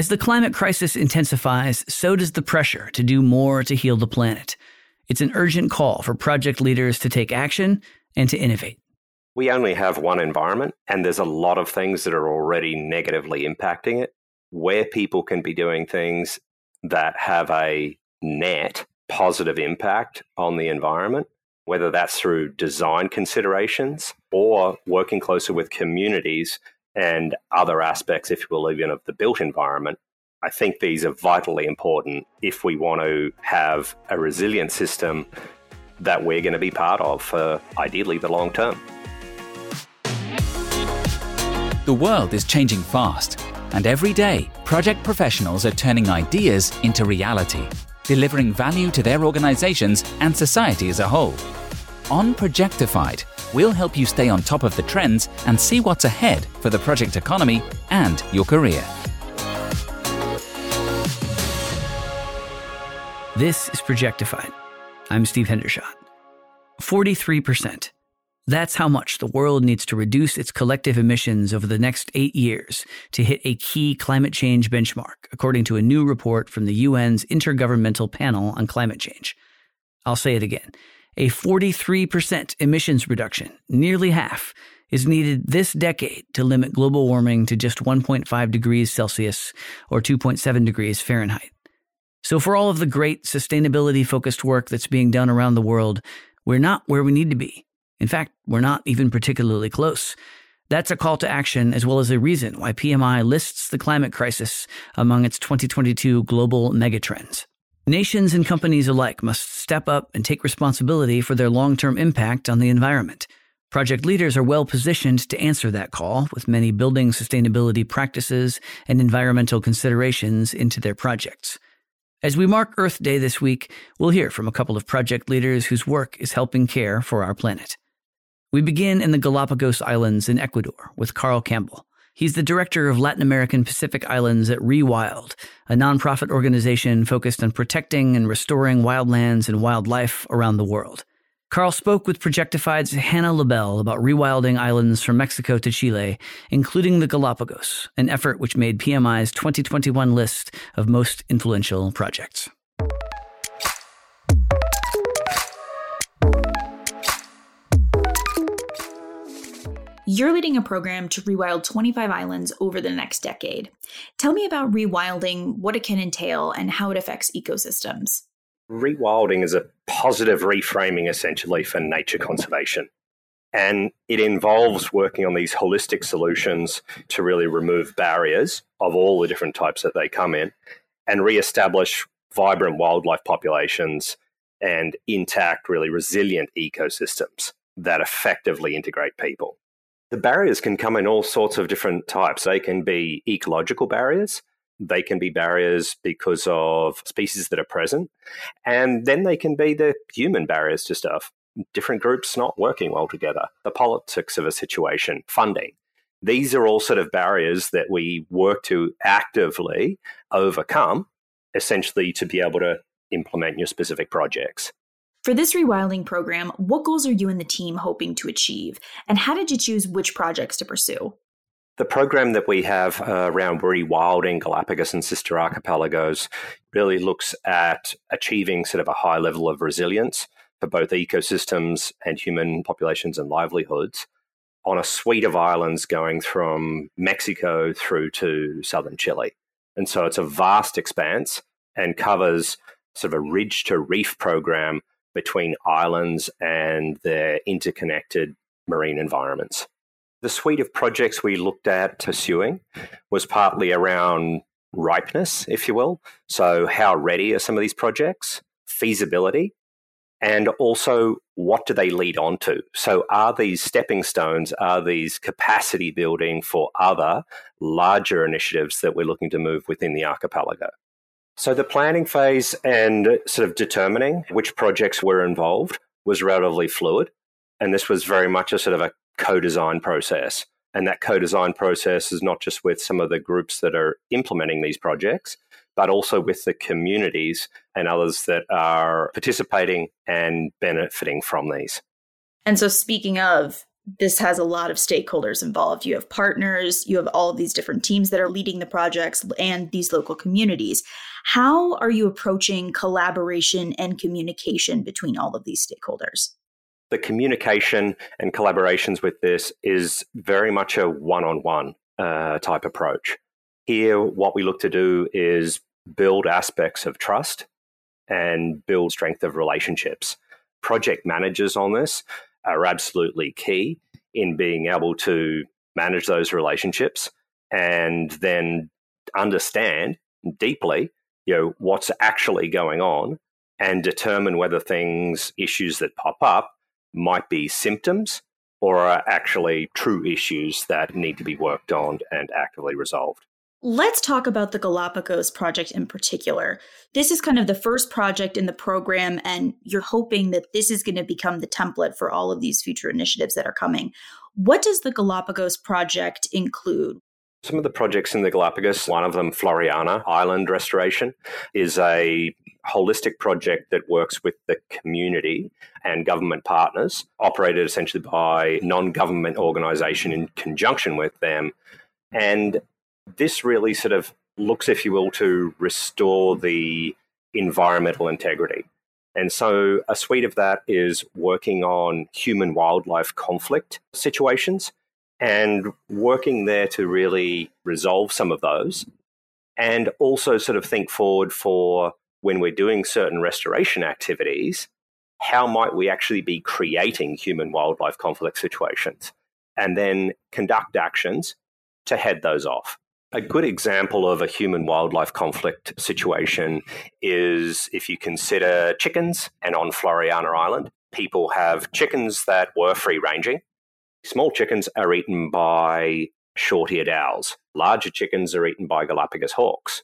As the climate crisis intensifies, so does the pressure to do more to heal the planet. It's an urgent call for project leaders to take action and to innovate. We only have one environment, and there's a lot of things that are already negatively impacting it. Where people can be doing things that have a net positive impact on the environment, whether that's through design considerations or working closer with communities and other aspects, if you will, even of the built environment. I think these are vitally important if we want to have a resilient system that we're going to be part of for ideally the long term. The world is changing fast, and every day, project professionals are turning ideas into reality delivering value to their organizations and society as a whole. On Projectified, we'll help you stay on top of the trends and see what's ahead for the project economy and your career. This is Projectified. I'm Steve Hendershot. 43%. That's how much the world needs to reduce its collective emissions over the next eight years to hit a key climate change benchmark, according to a new report from the UN's Intergovernmental Panel on Climate Change. I'll say it again. A 43% emissions reduction, nearly half, is needed this decade to limit global warming to just 1.5 degrees Celsius or 2.7 degrees Fahrenheit. So, for all of the great sustainability focused work that's being done around the world, we're not where we need to be. In fact, we're not even particularly close. That's a call to action as well as a reason why PMI lists the climate crisis among its 2022 global megatrends. Nations and companies alike must step up and take responsibility for their long term impact on the environment. Project leaders are well positioned to answer that call with many building sustainability practices and environmental considerations into their projects. As we mark Earth Day this week, we'll hear from a couple of project leaders whose work is helping care for our planet. We begin in the Galapagos Islands in Ecuador with Karl Campbell. He's the director of Latin American Pacific Islands at Rewild, a nonprofit organization focused on protecting and restoring wildlands and wildlife around the world. Karl spoke with Projectified's Hannah LaBelle about rewilding islands from Mexico to Chile, including the Galapagos, an effort which made PMI's 2021 list of most influential projects. You're leading a program to rewild 25 islands over the next decade. Tell me about rewilding, what it can entail, and how it affects ecosystems. Rewilding is a positive reframing essentially for nature conservation. And it involves working on these holistic solutions to really remove barriers of all the different types that they come in and re-establish vibrant wildlife populations and intact, really resilient ecosystems that effectively integrate people. The barriers can come in all sorts of different types. They can be ecological barriers, they can be barriers because of species that are present, and then they can be the human barriers to stuff. Different groups not working well together, the politics of a situation, funding. These are all sort of barriers that we work to actively overcome, essentially, to be able to implement your specific projects. For this rewilding program, what goals are you and the team hoping to achieve, and how did you choose which projects to pursue? The program that we have uh, around rewilding Galapagos and sister archipelagos really looks at achieving sort of a high level of resilience for both ecosystems and human populations and livelihoods on a suite of islands going from Mexico through to southern Chile. And so it's a vast expanse and covers sort of a ridge to reef program between islands and their interconnected marine environments. The suite of projects we looked at pursuing was partly around ripeness, if you will. So, how ready are some of these projects? Feasibility. And also, what do they lead on to? So, are these stepping stones, are these capacity building for other larger initiatives that we're looking to move within the archipelago? So the planning phase and sort of determining which projects were involved was relatively fluid. And this was very much a sort of a co design process. And that co design process is not just with some of the groups that are implementing these projects, but also with the communities and others that are participating and benefiting from these. And so, speaking of this has a lot of stakeholders involved. You have partners, you have all of these different teams that are leading the projects and these local communities. How are you approaching collaboration and communication between all of these stakeholders? The communication and collaborations with this is very much a one on one type approach. Here, what we look to do is build aspects of trust and build strength of relationships. Project managers on this are absolutely key in being able to manage those relationships and then understand deeply you know what's actually going on and determine whether things issues that pop up might be symptoms or are actually true issues that need to be worked on and actively resolved Let's talk about the Galapagos project in particular. This is kind of the first project in the program, and you're hoping that this is going to become the template for all of these future initiatives that are coming. What does the Galapagos project include? Some of the projects in the Galapagos, one of them, Floreana Island Restoration, is a holistic project that works with the community and government partners, operated essentially by non government organization in conjunction with them. And this really sort of looks, if you will, to restore the environmental integrity. And so a suite of that is working on human wildlife conflict situations and working there to really resolve some of those. And also sort of think forward for when we're doing certain restoration activities, how might we actually be creating human wildlife conflict situations? And then conduct actions to head those off. A good example of a human wildlife conflict situation is if you consider chickens, and on Floreana Island, people have chickens that were free ranging. Small chickens are eaten by short eared owls, larger chickens are eaten by Galapagos hawks.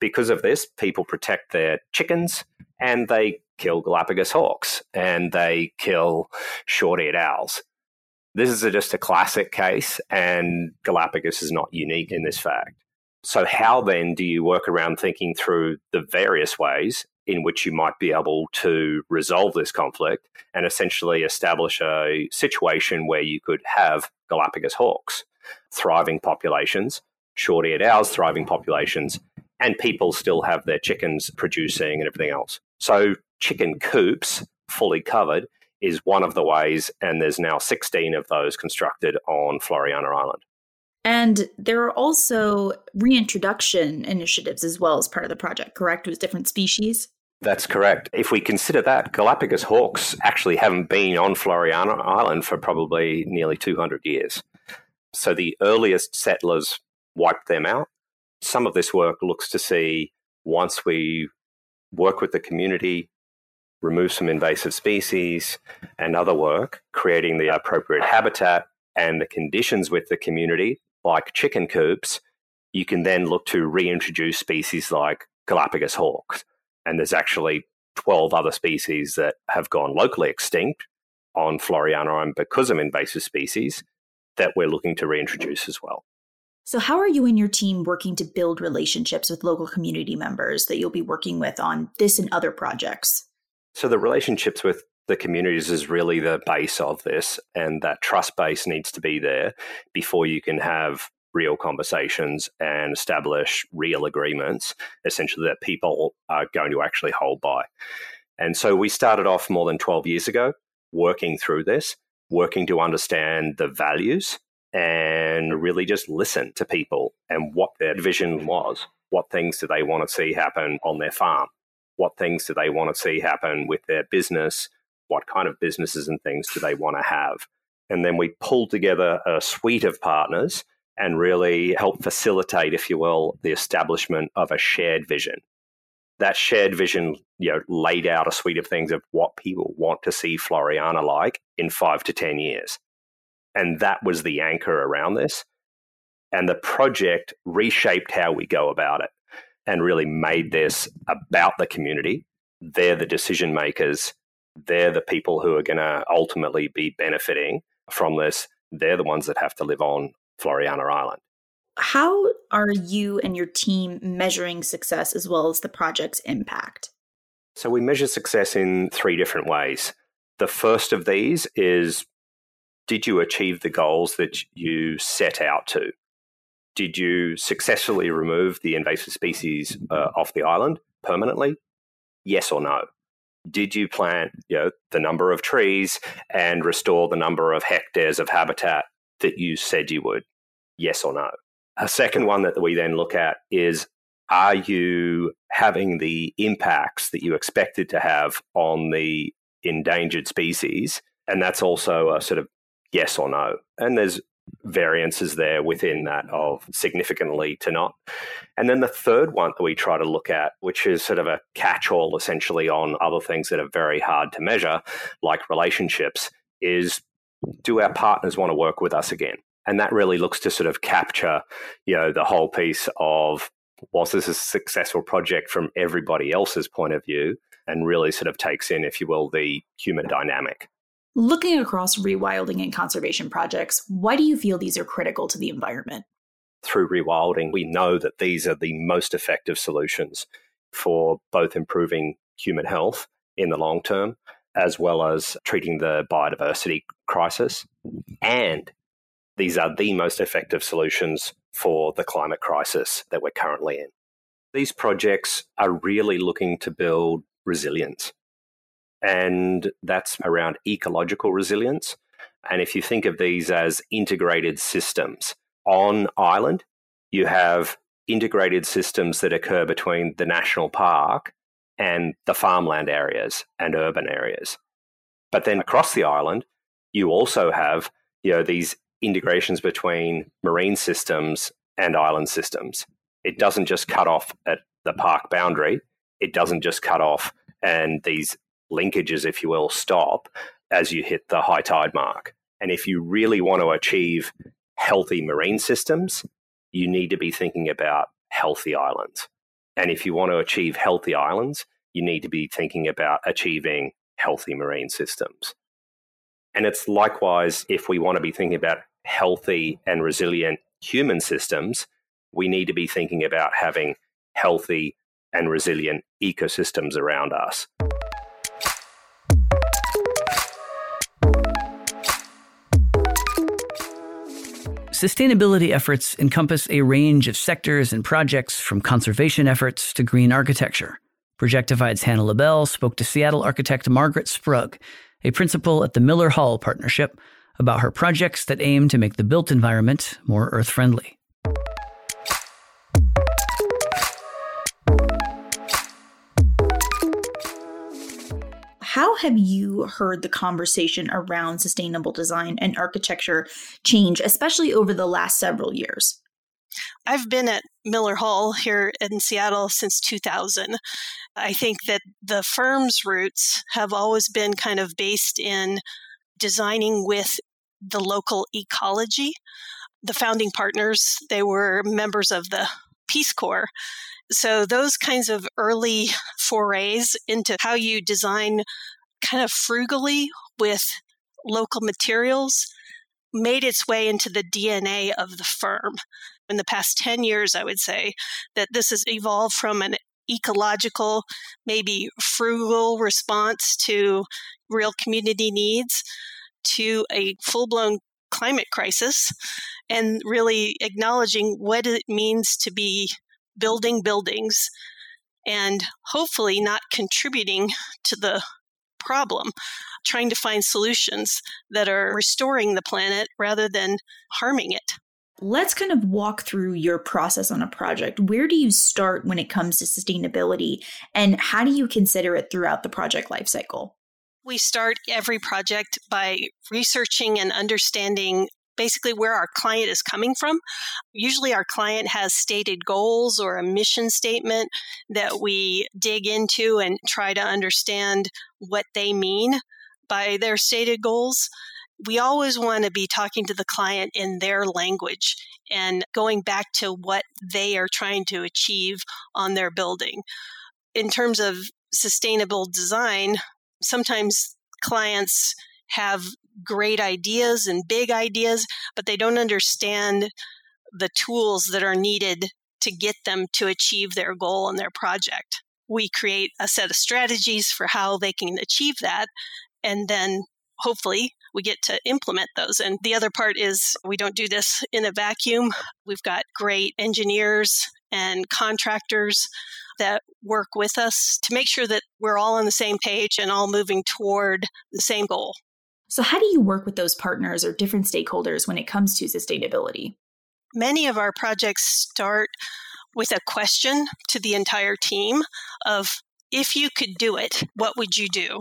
Because of this, people protect their chickens and they kill Galapagos hawks and they kill short eared owls. This is a, just a classic case, and Galapagos is not unique in this fact. So, how then do you work around thinking through the various ways in which you might be able to resolve this conflict and essentially establish a situation where you could have Galapagos hawks, thriving populations, short eared owls, thriving populations, and people still have their chickens producing and everything else. So, chicken coops fully covered is one of the ways, and there's now 16 of those constructed on Floreana Island. And there are also reintroduction initiatives as well as part of the project, correct, with different species? That's correct. If we consider that, Galapagos hawks actually haven't been on Floreana Island for probably nearly 200 years. So the earliest settlers wiped them out. Some of this work looks to see once we work with the community, remove some invasive species and other work, creating the appropriate habitat and the conditions with the community, like chicken coops, you can then look to reintroduce species like Galapagos hawks. And there's actually 12 other species that have gone locally extinct on Floreana Island because of invasive species that we're looking to reintroduce as well. So, how are you and your team working to build relationships with local community members that you'll be working with on this and other projects? So the relationships with the communities is really the base of this, and that trust base needs to be there before you can have real conversations and establish real agreements, essentially, that people are going to actually hold by. And so we started off more than 12 years ago working through this, working to understand the values and really just listen to people and what their vision was. What things do they want to see happen on their farm? What things do they want to see happen with their business? What kind of businesses and things do they want to have? And then we pulled together a suite of partners and really help facilitate, if you will, the establishment of a shared vision. That shared vision, you know, laid out a suite of things of what people want to see Floreana like in five to 10 years. And that was the anchor around this. And the project reshaped how we go about it and really made this about the community. They're the decision makers. They're the people who are going to ultimately be benefiting from this. They're the ones that have to live on Floreana Island. How are you and your team measuring success as well as the project's impact? So, we measure success in three different ways. The first of these is did you achieve the goals that you set out to? Did you successfully remove the invasive species uh, off the island permanently? Yes or no? Did you plant you know, the number of trees and restore the number of hectares of habitat that you said you would? Yes or no? A second one that we then look at is are you having the impacts that you expected to have on the endangered species? And that's also a sort of yes or no. And there's variances there within that of significantly to not. And then the third one that we try to look at, which is sort of a catch all essentially on other things that are very hard to measure, like relationships, is do our partners want to work with us again? And that really looks to sort of capture, you know, the whole piece of was this a successful project from everybody else's point of view and really sort of takes in, if you will, the human dynamic. Looking across rewilding and conservation projects, why do you feel these are critical to the environment? Through rewilding, we know that these are the most effective solutions for both improving human health in the long term, as well as treating the biodiversity crisis. And these are the most effective solutions for the climate crisis that we're currently in. These projects are really looking to build resilience and that's around ecological resilience. And if you think of these as integrated systems on island, you have integrated systems that occur between the national park and the farmland areas and urban areas. But then across the island, you also have you know these integrations between marine systems and island systems. It doesn't just cut off at the park boundary. It doesn't just cut off and these linkages, if you will, stop as you hit the high tide mark. And if you really want to achieve healthy marine systems, you need to be thinking about healthy islands. And if you want to achieve healthy islands, you need to be thinking about achieving healthy marine systems. And it's likewise, if we want to be thinking about healthy and resilient human systems, we need to be thinking about having healthy and resilient ecosystems around us. Sustainability efforts encompass a range of sectors and projects from conservation efforts to green architecture. Projectified's Hannah LaBelle spoke to Seattle architect Margaret Sprug, a principal at the Miller Hull Partnership, about her projects that aim to make the built environment more earth friendly. Have you heard the conversation around sustainable design and architecture change, especially over the last several years? I've been at Miller Hull here in Seattle since 2000. I think that the firm's roots have always been kind of based in designing with the local ecology. The founding partners, they were members of the Peace Corps. So those kinds of early forays into how you design kind of frugally with local materials made its way into the DNA of the firm. In the past 10 years, I would say that this has evolved from an ecological, maybe frugal response to real community needs to a full blown climate crisis and really acknowledging what it means to be building buildings and hopefully not contributing to the problem, trying to find solutions that are restoring the planet rather than harming it. Let's kind of walk through your process on a project. Where do you start when it comes to sustainability, and how do you consider it throughout the project lifecycle? We start every project by researching and understanding basically where our client is coming from. Usually, our client has stated goals or a mission statement that we dig into and try to understand what they mean by their stated goals. We always want to be talking to the client in their language and going back to what they are trying to achieve on their building. In terms of sustainable design, sometimes clients have great ideas and big ideas, but they don't understand the tools that are needed to get them to achieve their goal and their project. We create a set of strategies for how they can achieve that. And then hopefully we get to implement those. And the other part is we don't do this in a vacuum. We've got great engineers and contractors that work with us to make sure that we're all on the same page and all moving toward the same goal. So, how do you work with those partners or different stakeholders when it comes to sustainability? Many of our projects start with a question to the entire team of if you could do it, what would you do?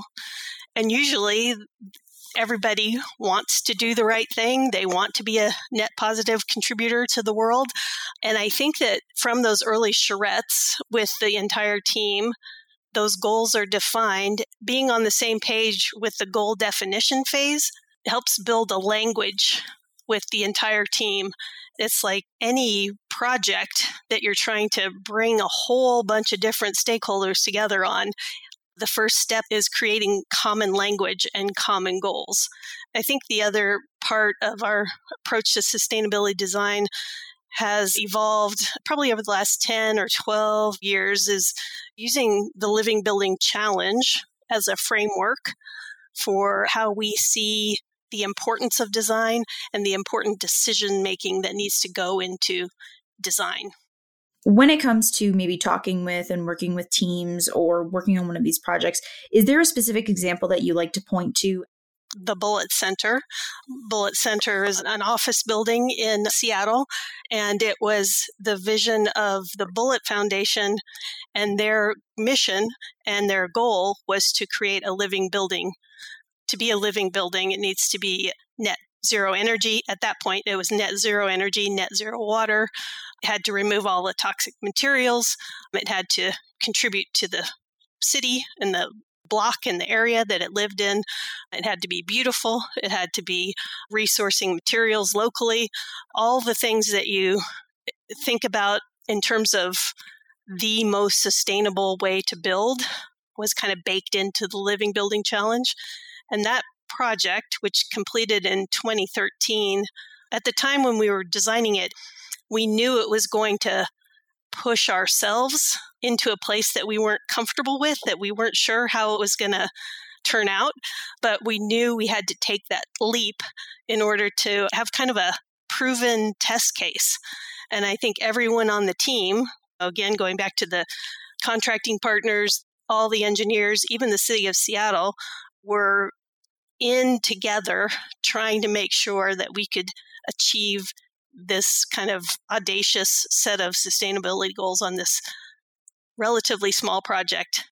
And usually everybody wants to do the right thing. They want to be a net positive contributor to the world. And I think that from those early charrettes with the entire team, those goals are defined. Being on the same page with the goal definition phase helps build a language with the entire team. It's like any project that you're trying to bring a whole bunch of different stakeholders together on the first step is creating common language and common goals. I think the other part of our approach to sustainability design has evolved probably over the last 10 or 12 years is using the Living Building Challenge as a framework for how we see the importance of design and the important decision making that needs to go into design when it comes to maybe talking with and working with teams or working on one of these projects, is there a specific example that you like to point to? The Bullitt Center. Bullitt Center is an office building in Seattle, and it was the vision of the Bullitt Foundation, and their mission and their goal was to create a living building. To be a living building, it needs to be net zero energy. At that point, it was net zero energy, net zero water. It had to remove all the toxic materials. It had to contribute to the city and the block and the area that it lived in. It had to be beautiful. It had to be resourcing materials locally. All the things that you eh, think about in terms of the most sustainable way to build was kind of baked into the Living Building Challenge. And that project, which completed in 2013, at the time when we were designing it, we knew it was going to push ourselves into a place that we weren't comfortable with, that we weren't sure how it was going to turn out. But we knew we had to take that leap in order to have kind of a proven test case. And I think everyone on the team, again, going back to the contracting partners, all the engineers, even the city of Seattle, were in together trying to make sure that we could achieve this kind of audacious set of sustainability goals on this relatively small project.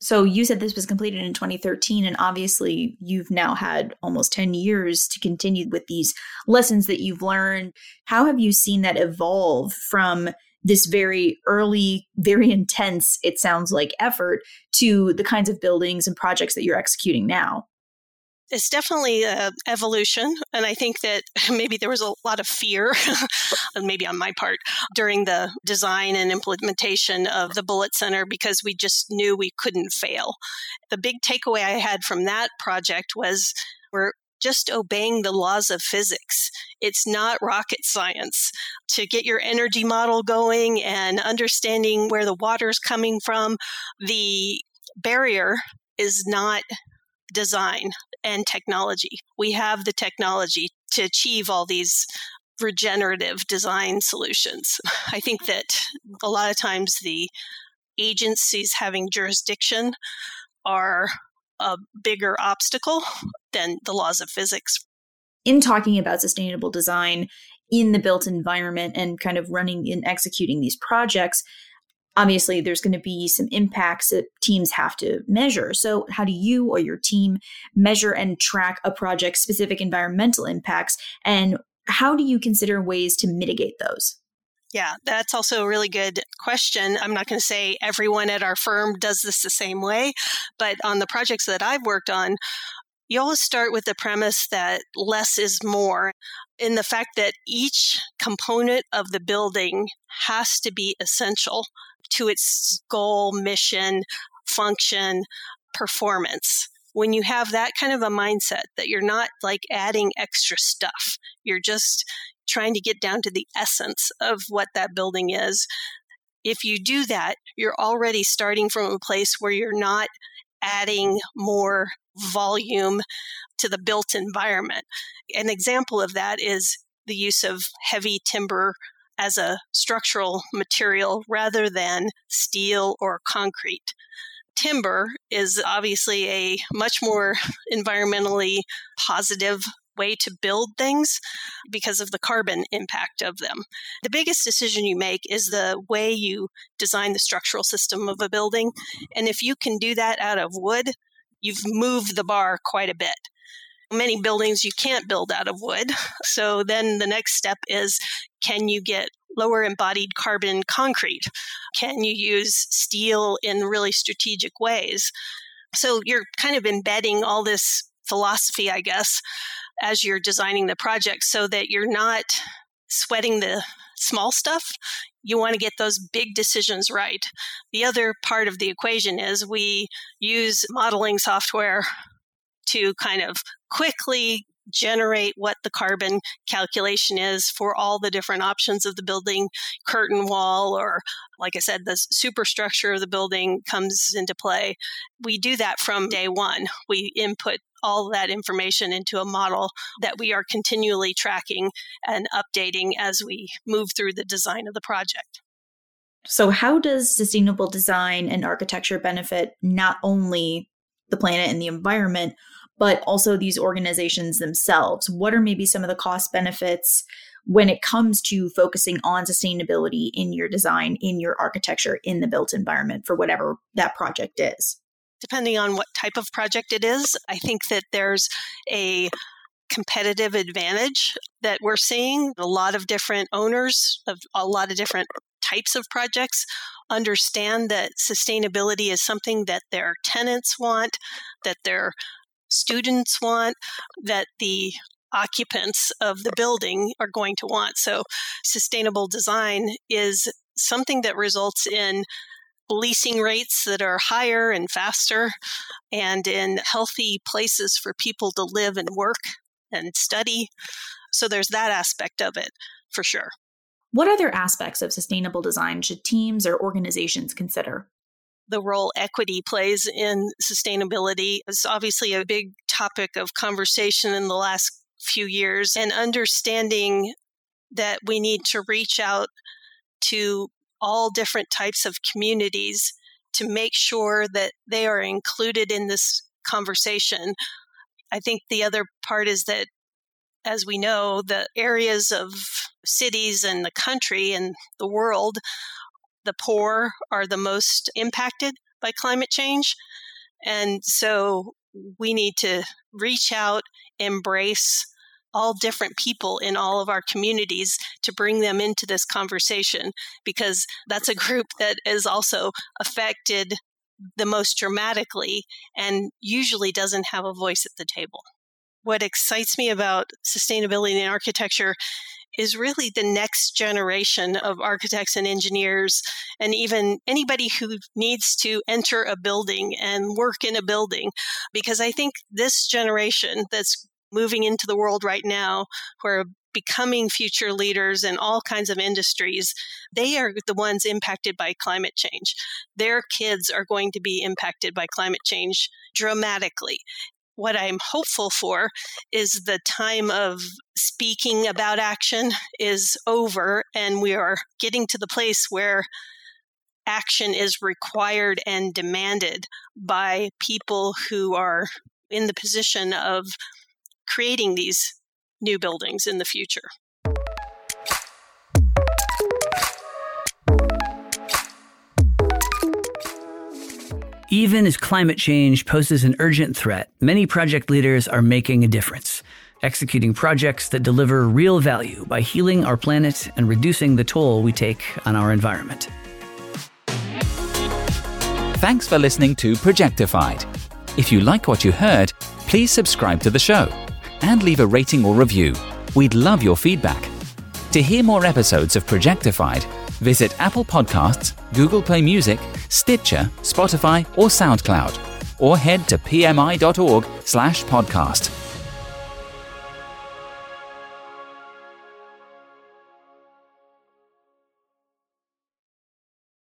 So you said this was completed in 2013 and obviously you've now had almost 10 years to continue with these lessons that you've learned. How have you seen that evolve from this very early, very intense, it sounds like effort to the kinds of buildings and projects that you're executing now? It's definitely an evolution. And I think that maybe there was a lot of fear, maybe on my part, during the design and implementation of the Bullitt Center because we just knew we couldn't fail. The big takeaway I had from that project was we're just obeying the laws of physics. It's not rocket science. To get your energy model going and understanding where the water's coming from, the barrier is not design and technology. We have the technology to achieve all these regenerative design solutions. I think that a lot of times the agencies having jurisdiction are a bigger obstacle than the laws of physics. In talking about sustainable design in the built environment and kind of running and executing these projects, obviously there's going to be some impacts that teams have to measure. So, how do you or your team measure and track a project's specific environmental impacts? And how do you consider ways to mitigate those? Yeah, that's also a really good question. I'm not going to say everyone at our firm does this the same way, but on the projects that I've worked on, you always start with the premise that less is more in the fact that each component of the building has to be essential to its goal, mission, function, performance. When you have that kind of a mindset that you're not like adding extra stuff, you're just trying to get down to the essence of what that building is. If you do that, you're already starting from a place where you're not adding more volume to the built environment. An example of that is the use of heavy timber as a structural material rather than steel or concrete. Timber is obviously a much more environmentally positive way to build things because of the carbon impact of them. The biggest decision you make is the way you design the structural system of a building. And if you can do that out of wood, you've moved the bar quite a bit. Many buildings you can't build out of wood. So then the next step is can you get lower embodied carbon concrete? Can you use steel in really strategic ways? So you're kind of embedding all this philosophy, I guess, as you're designing the project so that you're not sweating the small stuff. You want to get those big decisions right. The other part of the equation is we use modeling software to kind of quickly generate what the carbon calculation is for all the different options of the building. Curtain wall or like i said the superstructure of the building comes into play. We do that from day one. We input all that information into a model that we are continually tracking and updating as we move through the design of the project. So, how does sustainable design and architecture benefit not only the planet and the environment, but also these organizations themselves? What are maybe some of the cost benefits when it comes to focusing on sustainability in your design, in your architecture, in the built environment for whatever that project is? depending on what type of project it is. I think that there's a competitive advantage that we're seeing. A lot of different owners of a lot of different types of projects understand that sustainability is something that their tenants want, that their students want, that the occupants of the building are going to want. So, sustainable design is something that results in leasing rates that are higher and faster and in healthy places for people to live and work and study. So there's that aspect of it for sure. What other aspects of sustainable design should teams or organizations consider? The role equity plays in sustainability is obviously a big topic of conversation in the last few years, and understanding that we need to reach out to all different types of communities to make sure that they are included in this conversation. I think the other part is that, as we know, the areas of cities and the country and the world, the poor are the most impacted by climate change. And so we need to reach out, embrace all different people in all of our communities to bring them into this conversation because that's a group that is also affected the most dramatically and usually doesn't have a voice at the table. What excites me about sustainability in architecture is really the next generation of architects and engineers, and even anybody who needs to enter a building and work in a building. Because I think this generation that's moving into the world right now who are becoming future leaders in all kinds of industries, they are the ones impacted by climate change. Their kids are going to be impacted by climate change dramatically. What I'm hopeful for is the time of speaking about action is over, and we are getting to the place where action is required and demanded by people who are in the position of creating these new buildings in the future. Even as climate change poses an urgent threat, many project leaders are making a difference, executing projects that deliver real value by healing our planet and reducing the toll we take on our environment. Thanks for listening to Projectified. If you like what you heard, please subscribe to the show and leave a rating or review. We'd love your feedback. To hear more episodes of Projectified, visit Apple Podcasts, Google Play Music, Stitcher, Spotify, or SoundCloud, or head to pmi.org/podcast.